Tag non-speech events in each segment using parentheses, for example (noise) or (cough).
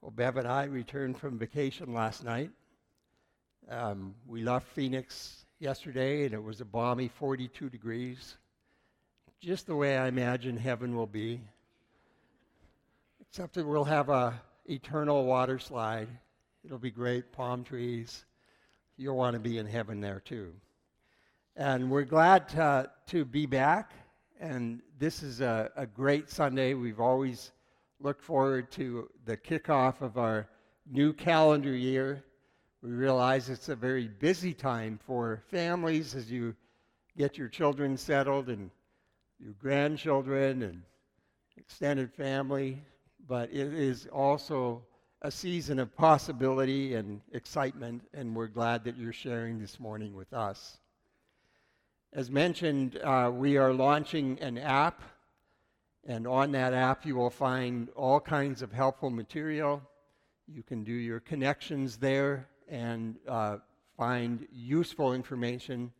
Well, Bev and I returned from vacation last night. Um, we left Phoenix yesterday, and it was a balmy 42 degrees, just the way I imagine heaven will be. Except that we'll have a eternal water slide. It'll be great, palm trees. You'll want to be in heaven there too. And we're glad to, to be back. And this is a, a great Sunday. We've always look forward to the kickoff of our new calendar year. We realize it's a very busy time for families as you get your children settled and your grandchildren and extended family, but it is also a season of possibility and excitement, and we're glad that you're sharing this morning with us. As mentioned, uh, we are launching an app and on that app, you will find all kinds of helpful material. You can do your connections there and uh, find useful information.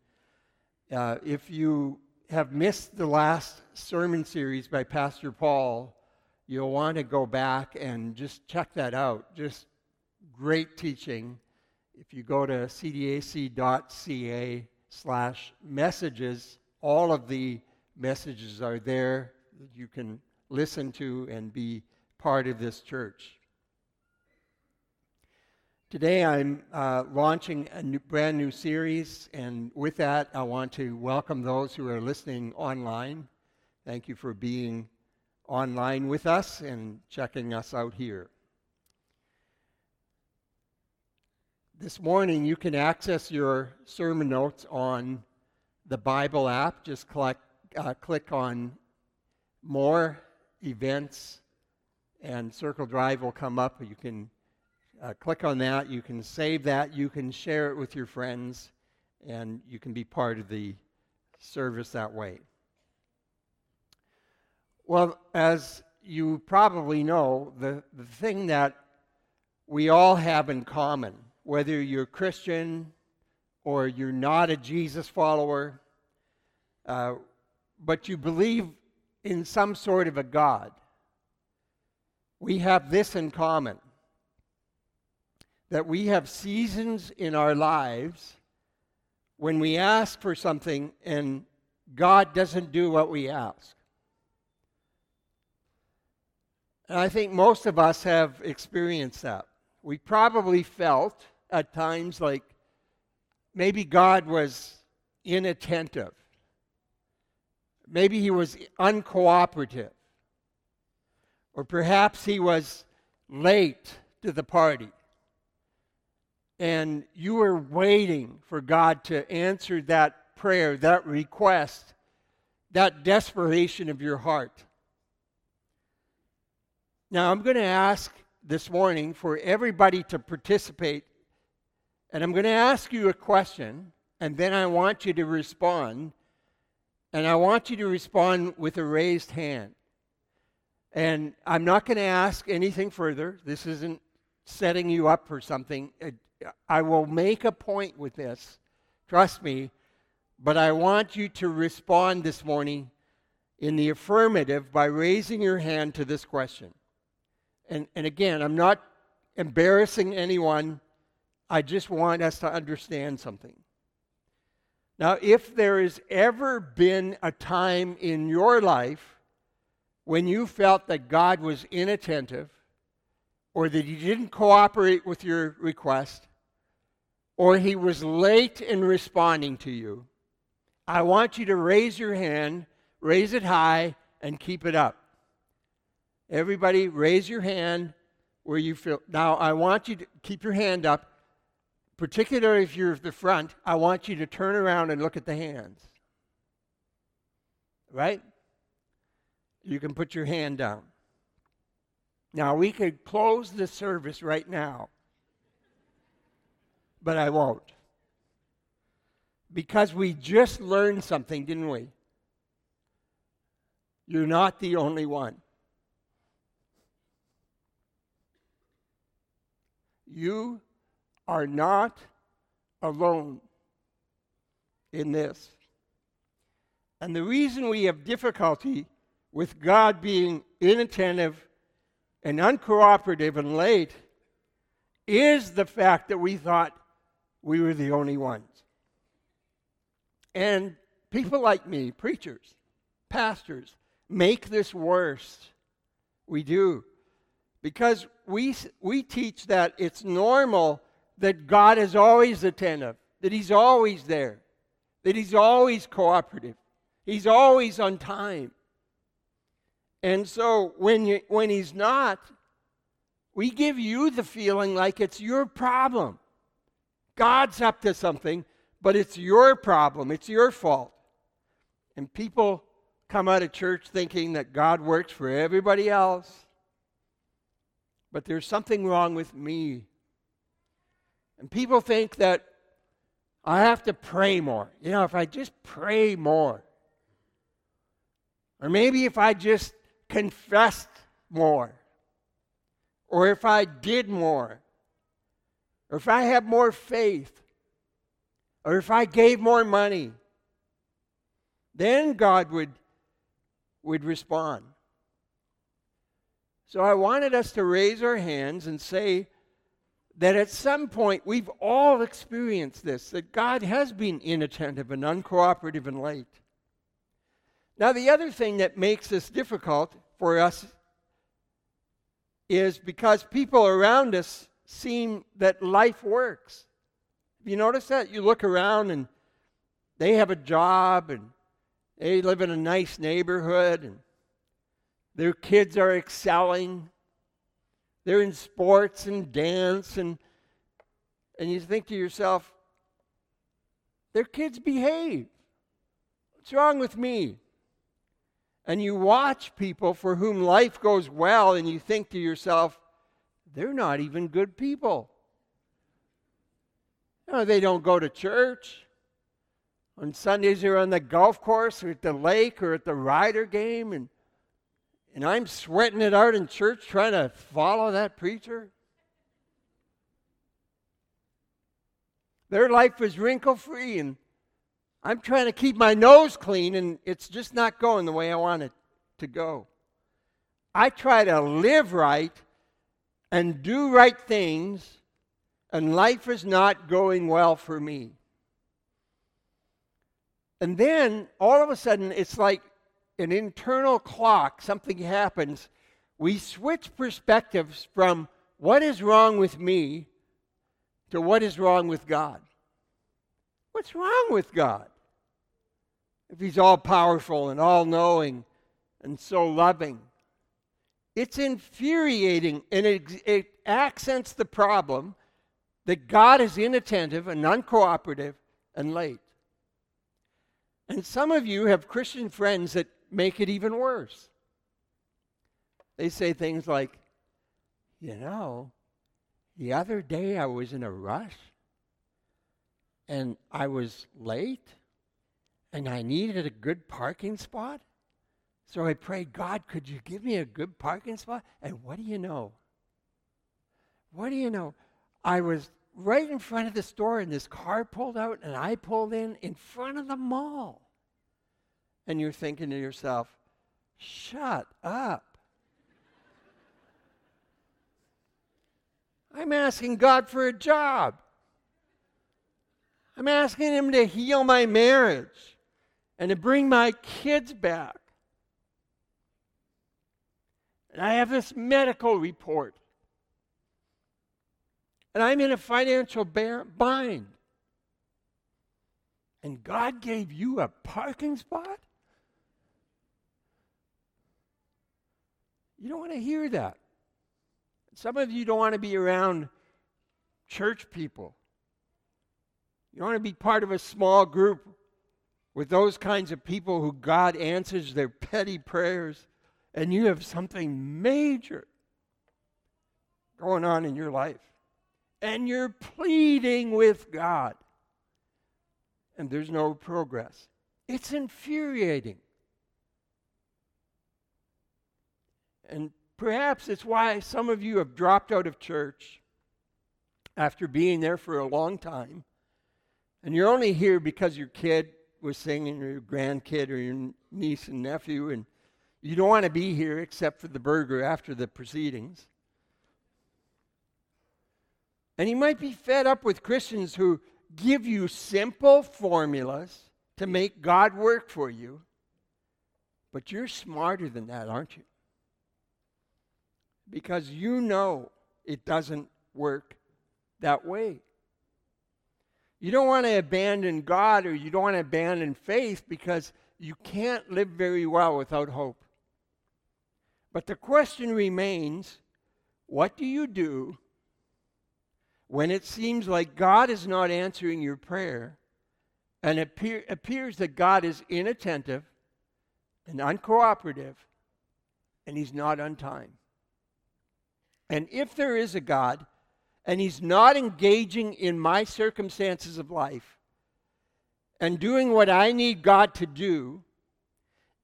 Uh, if you have missed the last sermon series by Pastor Paul, you'll want to go back and just check that out. Just great teaching. If you go to cdac.ca slash messages, all of the messages are there you can listen to and be part of this church. Today I'm uh, launching a new, brand new series, and with that, I want to welcome those who are listening online. Thank you for being online with us and checking us out here. This morning, you can access your sermon notes on the Bible app. Just click, uh, click on more events, and Circle Drive will come up. You can uh, click on that, you can save that, you can share it with your friends, and you can be part of the service that way. Well, as you probably know, the, the thing that we all have in common, whether you're Christian or you're not a Jesus follower, uh, but you believe in some sort of a God, we have this in common that we have seasons in our lives when we ask for something and God doesn't do what we ask. And I think most of us have experienced that. We probably felt at times like maybe God was inattentive Maybe he was uncooperative. Or perhaps he was late to the party. And you were waiting for God to answer that prayer, that request, that desperation of your heart. Now, I'm going to ask this morning for everybody to participate. And I'm going to ask you a question, and then I want you to respond and I want you to respond with a raised hand. And I'm not going to ask anything further. This isn't setting you up for something. Uh, I will make a point with this. Trust me. But I want you to respond this morning in the affirmative by raising your hand to this question. And, and again, I'm not embarrassing anyone. I just want us to understand something. Now, if there has ever been a time in your life when you felt that God was inattentive, or that He didn't cooperate with your request, or He was late in responding to you, I want you to raise your hand, raise it high, and keep it up. Everybody, raise your hand where you feel. Now, I want you to keep your hand up particularly if you're at the front, I want you to turn around and look at the hands. Right? You can put your hand down. Now, we could close the service right now, but I won't. Because we just learned something, didn't we? You're not the only one. You are not alone in this. And the reason we have difficulty with God being inattentive and uncooperative and late is the fact that we thought we were the only ones. And people like me, preachers, pastors, make this worse. We do. Because we, we teach that it's normal that God is always attentive, that He's always there, that He's always cooperative, He's always on time. And so when, you, when He's not, we give you the feeling like it's your problem. God's up to something, but it's your problem, it's your fault. And people come out of church thinking that God works for everybody else, but there's something wrong with me. And people think that I have to pray more. You know, if I just pray more, or maybe if I just confessed more, or if I did more, or if I had more faith, or if I gave more money, then God would, would respond. So I wanted us to raise our hands and say that at some point we've all experienced this, that God has been inattentive and uncooperative and late. Now, the other thing that makes this difficult for us is because people around us seem that life works. You notice that? You look around and they have a job and they live in a nice neighborhood and their kids are excelling. They're in sports and dance and and you think to yourself, their kids behave. What's wrong with me? And you watch people for whom life goes well and you think to yourself, they're not even good people. Know, they don't go to church. On Sundays, they're on the golf course or at the lake or at the Rider game, and, and I'm sweating it out in church trying to follow that preacher. Their life is wrinkle free, and I'm trying to keep my nose clean, and it's just not going the way I want it to go. I try to live right and do right things, and life is not going well for me. And then all of a sudden, it's like an internal clock, something happens. We switch perspectives from what is wrong with me to what is wrong with God. What's wrong with God? If He's all powerful and all knowing and so loving. It's infuriating and it, it accents the problem that God is inattentive and uncooperative and late. And some of you have Christian friends that make it even worse. They say things like, you know, the other day I was in a rush and I was late and I needed a good parking spot. So I prayed, God, could you give me a good parking spot? And what do you know? What do you know? I was right in front of the store, and this car pulled out, and I pulled in in front of the mall. And you're thinking to yourself, shut up. I'm asking God for a job. I'm asking Him to heal my marriage and to bring my kids back. And I have this medical report. And I'm in a financial bind. And God gave you a parking spot? You don't want to hear that. Some of you don't want to be around church people. You don't want to be part of a small group with those kinds of people who God answers their petty prayers and you have something major going on in your life, and you're pleading with God, and there's no progress. It's infuriating. And perhaps it's why some of you have dropped out of church after being there for a long time. And you're only here because your kid was singing, or your grandkid, or your niece and nephew, and You don't want to be here except for the burger after the proceedings. And you might be fed up with Christians who give you simple formulas to make God work for you. But you're smarter than that, aren't you? Because you know it doesn't work that way. You don't want to abandon God or you don't want to abandon faith because you can't live very well without hope. But the question remains what do you do when it seems like God is not answering your prayer and it appear, appears that God is inattentive and uncooperative and he's not on time? And if there is a God and he's not engaging in my circumstances of life and doing what I need God to do,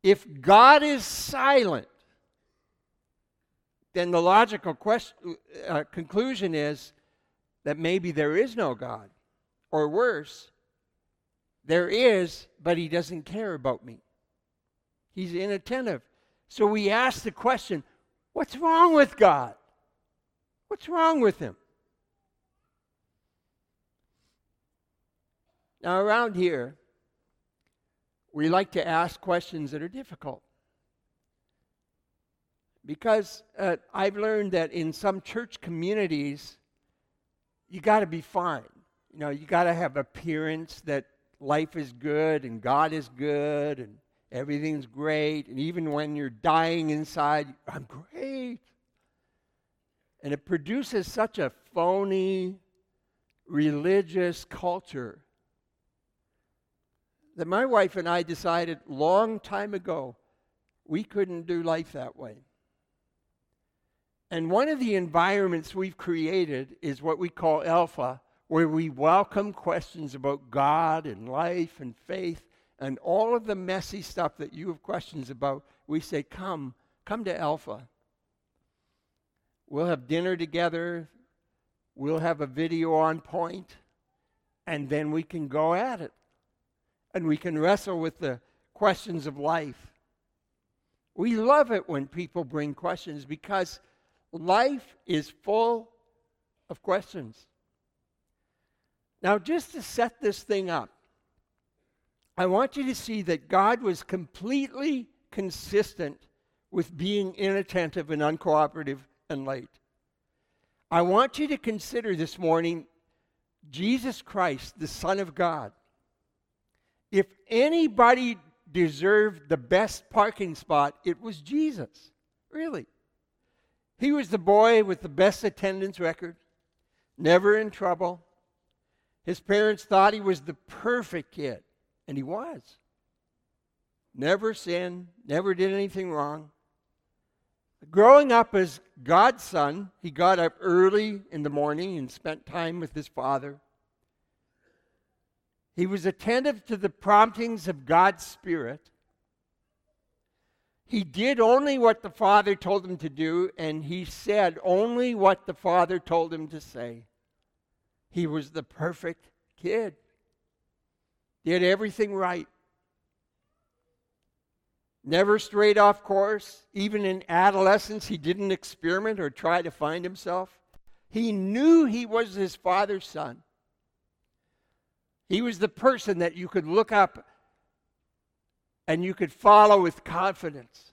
if God is silent, then the logical uh, conclusion is that maybe there is no God. Or worse, there is, but he doesn't care about me. He's inattentive. So we ask the question what's wrong with God? What's wrong with him? Now, around here, we like to ask questions that are difficult. Because uh, I've learned that in some church communities, you got to be fine. You know, you got to have appearance that life is good and God is good and everything's great. And even when you're dying inside, I'm great. And it produces such a phony religious culture that my wife and I decided long time ago we couldn't do life that way. And one of the environments we've created is what we call Alpha, where we welcome questions about God and life and faith and all of the messy stuff that you have questions about. We say, Come, come to Alpha. We'll have dinner together, we'll have a video on point, and then we can go at it. And we can wrestle with the questions of life. We love it when people bring questions because Life is full of questions. Now, just to set this thing up, I want you to see that God was completely consistent with being inattentive and uncooperative and late. I want you to consider this morning Jesus Christ, the Son of God. If anybody deserved the best parking spot, it was Jesus. Really. He was the boy with the best attendance record, never in trouble. His parents thought he was the perfect kid, and he was. Never sinned, never did anything wrong. Growing up as God's son, he got up early in the morning and spent time with his father. He was attentive to the promptings of God's Spirit. He did only what the Father told him to do, and he said only what the Father told him to say. He was the perfect kid, did everything right. Never strayed off course. Even in adolescence, he didn't experiment or try to find himself. He knew he was his father's son. He was the person that you could look up and you could follow with confidence.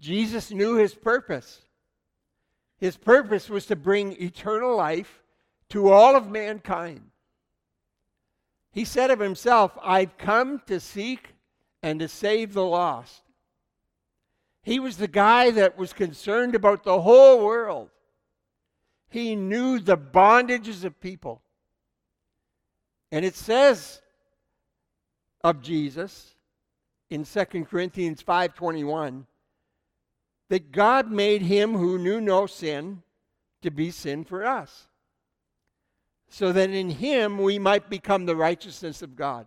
Jesus knew his purpose. His purpose was to bring eternal life to all of mankind. He said of himself, I've come to seek and to save the lost. He was the guy that was concerned about the whole world. He knew the bondages of people. And it says of Jesus in 2 Corinthians 5:21 that God made him who knew no sin to be sin for us so that in him we might become the righteousness of God.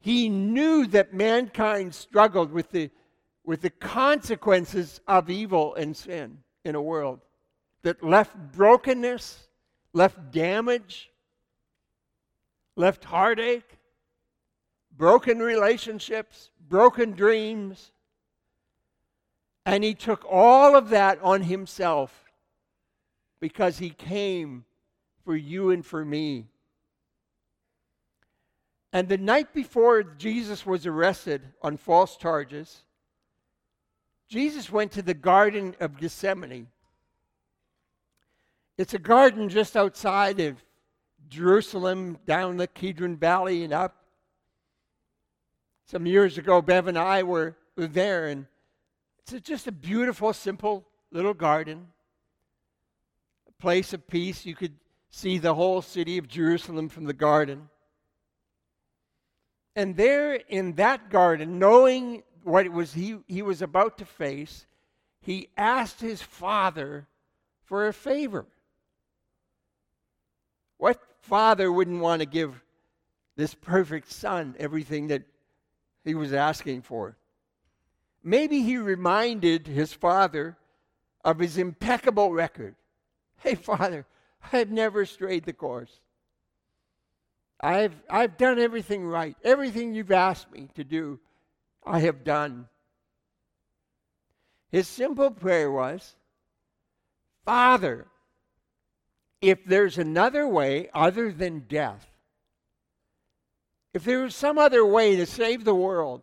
He knew that mankind struggled with the, with the consequences of evil and sin in a world that left brokenness, left damage, left heartache, broken relationships, broken dreams. And he took all of that on himself because he came for you and for me. And the night before Jesus was arrested on false charges, Jesus went to the Garden of Gethsemane. It's a garden just outside of Jerusalem, down the Kidron Valley and up. Some years ago, Bev and I were, were there, and it's just a beautiful, simple little garden, a place of peace. You could see the whole city of Jerusalem from the garden. And there in that garden, knowing what it was he, he was about to face, he asked his father for a favor. What father wouldn't want to give this perfect son everything that he was asking for? Maybe he reminded his father of his impeccable record. Hey, (laughs) father, I've never strayed the course. I've, I've done everything right. Everything you've asked me to do, I have done. His simple prayer was Father, if there's another way other than death, if there was some other way to save the world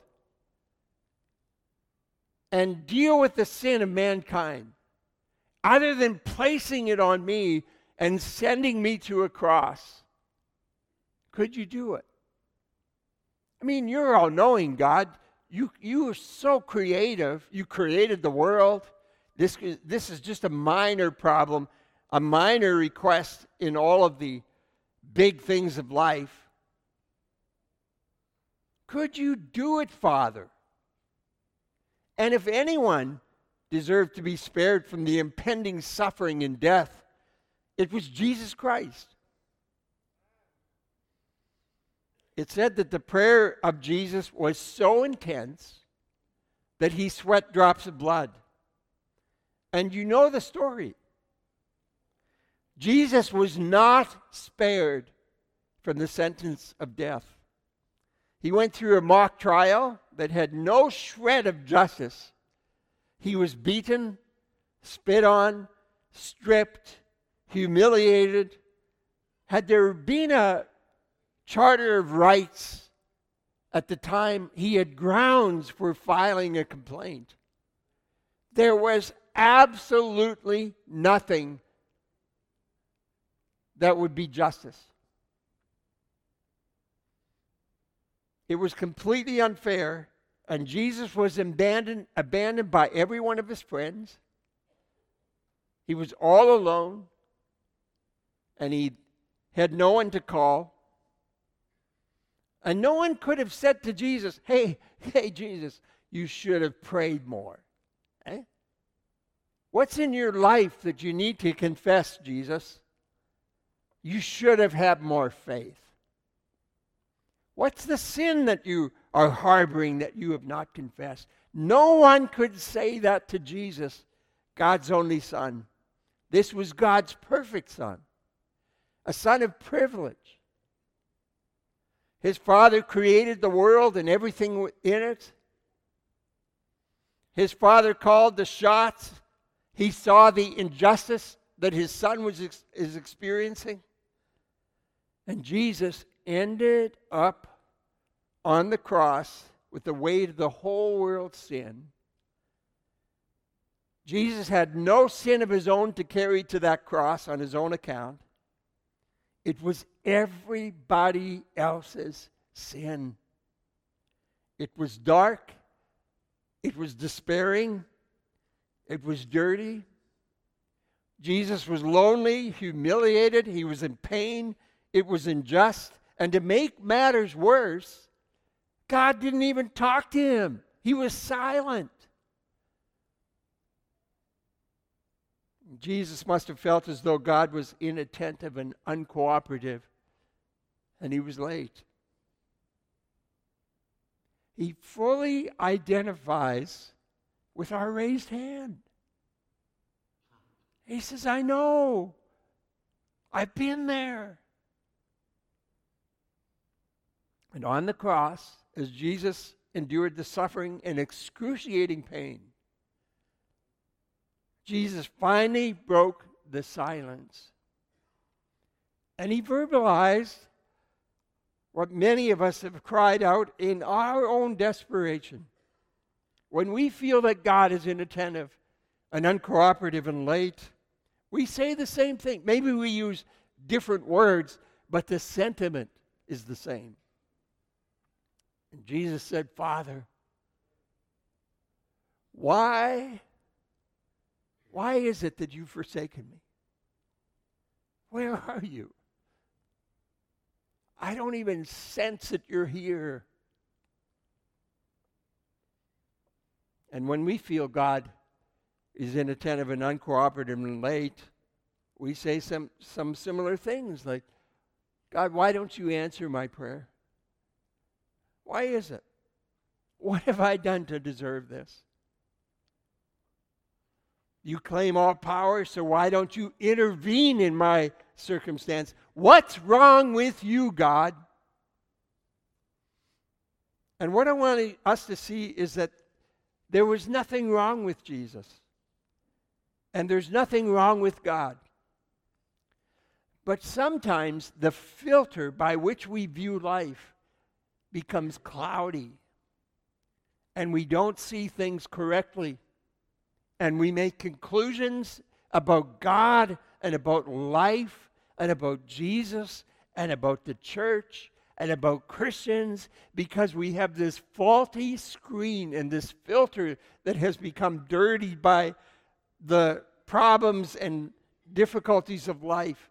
and deal with the sin of mankind, other than placing it on me and sending me to a cross, could you do it? I mean, you're all knowing, God. You, you are so creative. You created the world. This, this is just a minor problem, a minor request in all of the big things of life. Could you do it, Father? And if anyone deserved to be spared from the impending suffering and death, it was Jesus Christ. It said that the prayer of Jesus was so intense that he sweat drops of blood. And you know the story. Jesus was not spared from the sentence of death. He went through a mock trial that had no shred of justice. He was beaten, spit on, stripped, humiliated. Had there been a Charter of Rights at the time, he had grounds for filing a complaint. There was absolutely nothing that would be justice. It was completely unfair, and Jesus was abandoned, abandoned by every one of his friends. He was all alone, and he had no one to call. And no one could have said to Jesus, Hey, (laughs) hey, Jesus, you should have prayed more. Eh? What's in your life that you need to confess, Jesus? You should have had more faith. What's the sin that you are harboring that you have not confessed? No one could say that to Jesus, God's only Son. This was God's perfect Son, a Son of privilege. His Father created the world and everything in it. His Father called the shots. He saw the injustice that his son was ex- is experiencing. And Jesus ended up on the cross with the weight of the whole world's sin. Jesus had no sin of his own to carry to that cross on his own account. It was everybody else's sin. It was dark. It was despairing. It was dirty. Jesus was lonely, humiliated. He was in pain. It was unjust. And to make matters worse, God didn't even talk to him, he was silent. Jesus must have felt as though God was inattentive and uncooperative, and he was late. He fully identifies with our raised hand. He says, I know. I've been there. And on the cross, as Jesus endured the suffering and excruciating pain, Jesus finally broke the silence. And he verbalized what many of us have cried out in our own desperation. When we feel that God is inattentive and uncooperative and late, we say the same thing. Maybe we use different words, but the sentiment is the same. And Jesus said, Father, why, why is it that you've forsaken me? Where are you? I don't even sense that you're here. And when we feel God is inattentive and uncooperative and late, we say some, some similar things like, God, why don't you answer my prayer? Why is it? What have I done to deserve this? You claim all power, so why don't you intervene in my circumstance? What's wrong with you, God? And what I want us to see is that there was nothing wrong with Jesus. And there's nothing wrong with God. But sometimes the filter by which we view life becomes cloudy. And we don't see things correctly. And we make conclusions about God and about life and about Jesus and about the church and about Christians because we have this faulty screen and this filter that has become dirtied by the problems and difficulties of life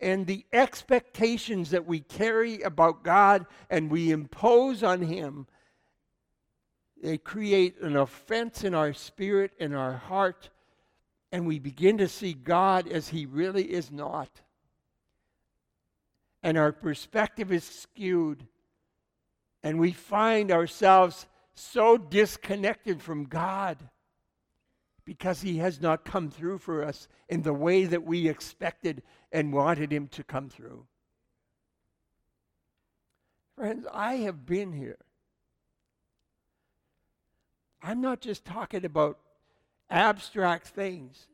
and the expectations that we carry about God and we impose on Him. They create an offense in our spirit and our heart, and we begin to see God as He really is not and our perspective is skewed. And we find ourselves so disconnected from God because He has not come through for us in the way that we expected and wanted Him to come through. Friends, I have been here. I'm not just talking about abstract things.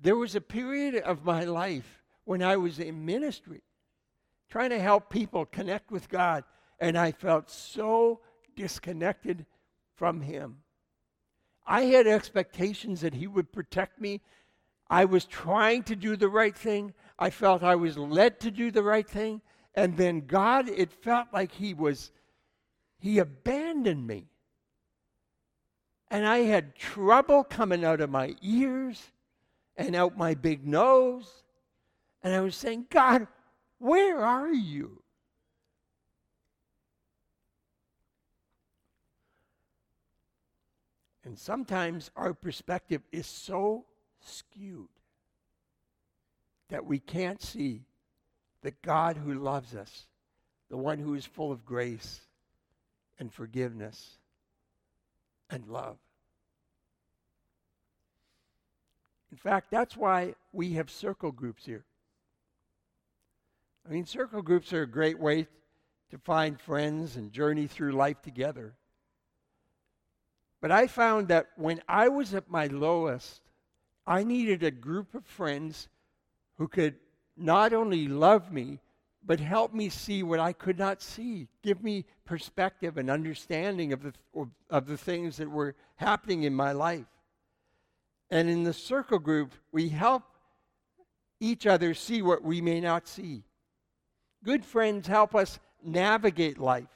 There was a period of my life when I was in ministry, trying to help people connect with God, and I felt so disconnected from Him. I had expectations that He would protect me. I was trying to do the right thing. I felt I was led to do the right thing. And then God, it felt like He was, He abandoned me. And I had trouble coming out of my ears and out my big nose and I was saying, God, where are you? And sometimes our perspective is so skewed that we can't see the God who loves us, the one who is full of grace and forgiveness and love. In fact, that's why we have circle groups here. I mean, circle groups are a great way to find friends and journey through life together. But I found that when I was at my lowest, I needed a group of friends who could not only love me, but help me see what I could not see, give me perspective and understanding of the, of the things that were happening in my life. And in the circle group, we help each other see what we may not see. Good friends help us navigate life.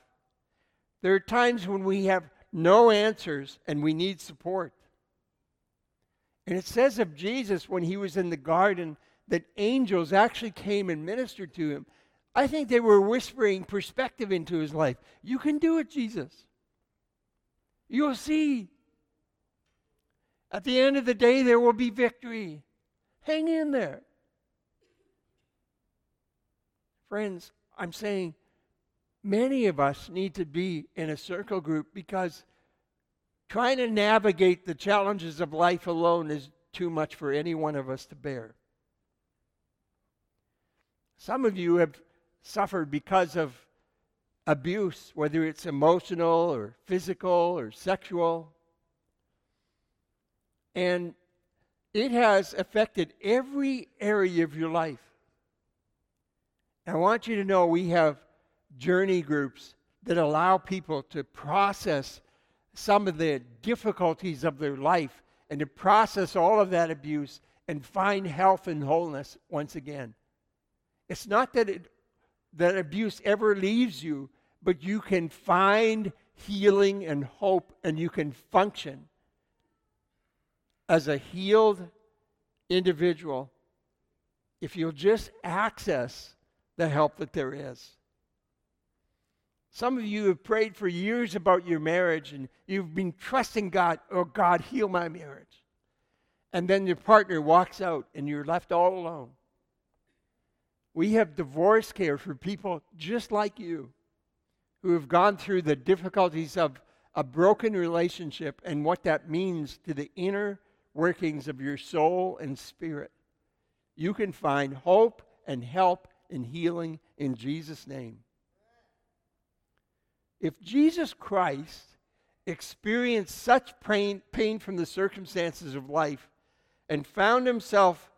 There are times when we have no answers and we need support. And it says of Jesus when he was in the garden that angels actually came and ministered to him. I think they were whispering perspective into his life. You can do it, Jesus. You'll see. At the end of the day, there will be victory. Hang in there. Friends, I'm saying many of us need to be in a circle group because trying to navigate the challenges of life alone is too much for any one of us to bear. Some of you have suffered because of abuse, whether it's emotional or physical or sexual. And it has affected every area of your life. I want you to know we have journey groups that allow people to process some of the difficulties of their life and to process all of that abuse and find health and wholeness once again. It's not that it, that abuse ever leaves you, but you can find healing and hope and you can function as a healed individual if you'll just access the help that there is. Some of you have prayed for years about your marriage and you've been trusting God, oh, God, heal my marriage. And then your partner walks out and you're left all alone. We have divorce care for people just like you who have gone through the difficulties of a broken relationship and what that means to the inner workings of your soul and spirit. You can find hope and help and healing in Jesus' name. If Jesus Christ experienced such pain, pain from the circumstances of life and found himself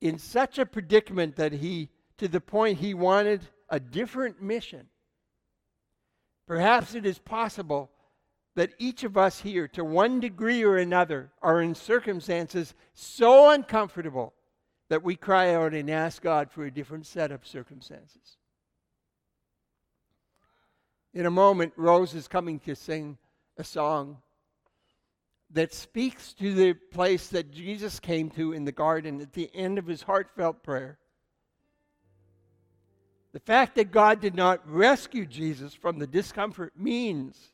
in such a predicament that he, to the point he wanted a different mission, perhaps it is possible that each of us here, to one degree or another, are in circumstances so uncomfortable that we cry out and ask God for a different set of circumstances. In a moment, Rose is coming to sing a song that speaks to the place that Jesus came to in the garden at the end of his heartfelt prayer. The fact that God did not rescue Jesus from the discomfort means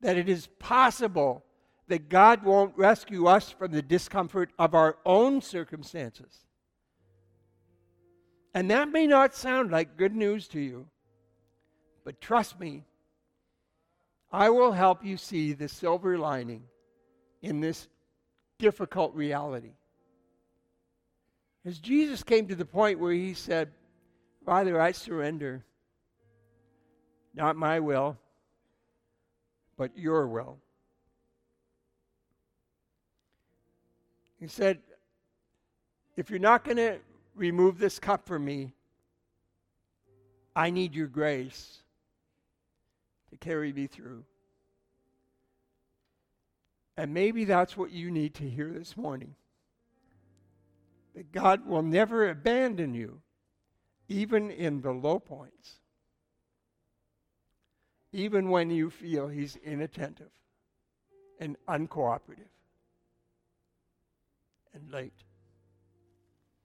that it is possible that God won't rescue us from the discomfort of our own circumstances. And that may not sound like good news to you. But trust me, I will help you see the silver lining in this difficult reality. As Jesus came to the point where he said, Father, I surrender. Not my will, but your will. He said, If you're not going to remove this cup from me, I need your grace to carry me through. And maybe that's what you need to hear this morning. That God will never abandon you, even in the low points, even when you feel He's inattentive and uncooperative and late.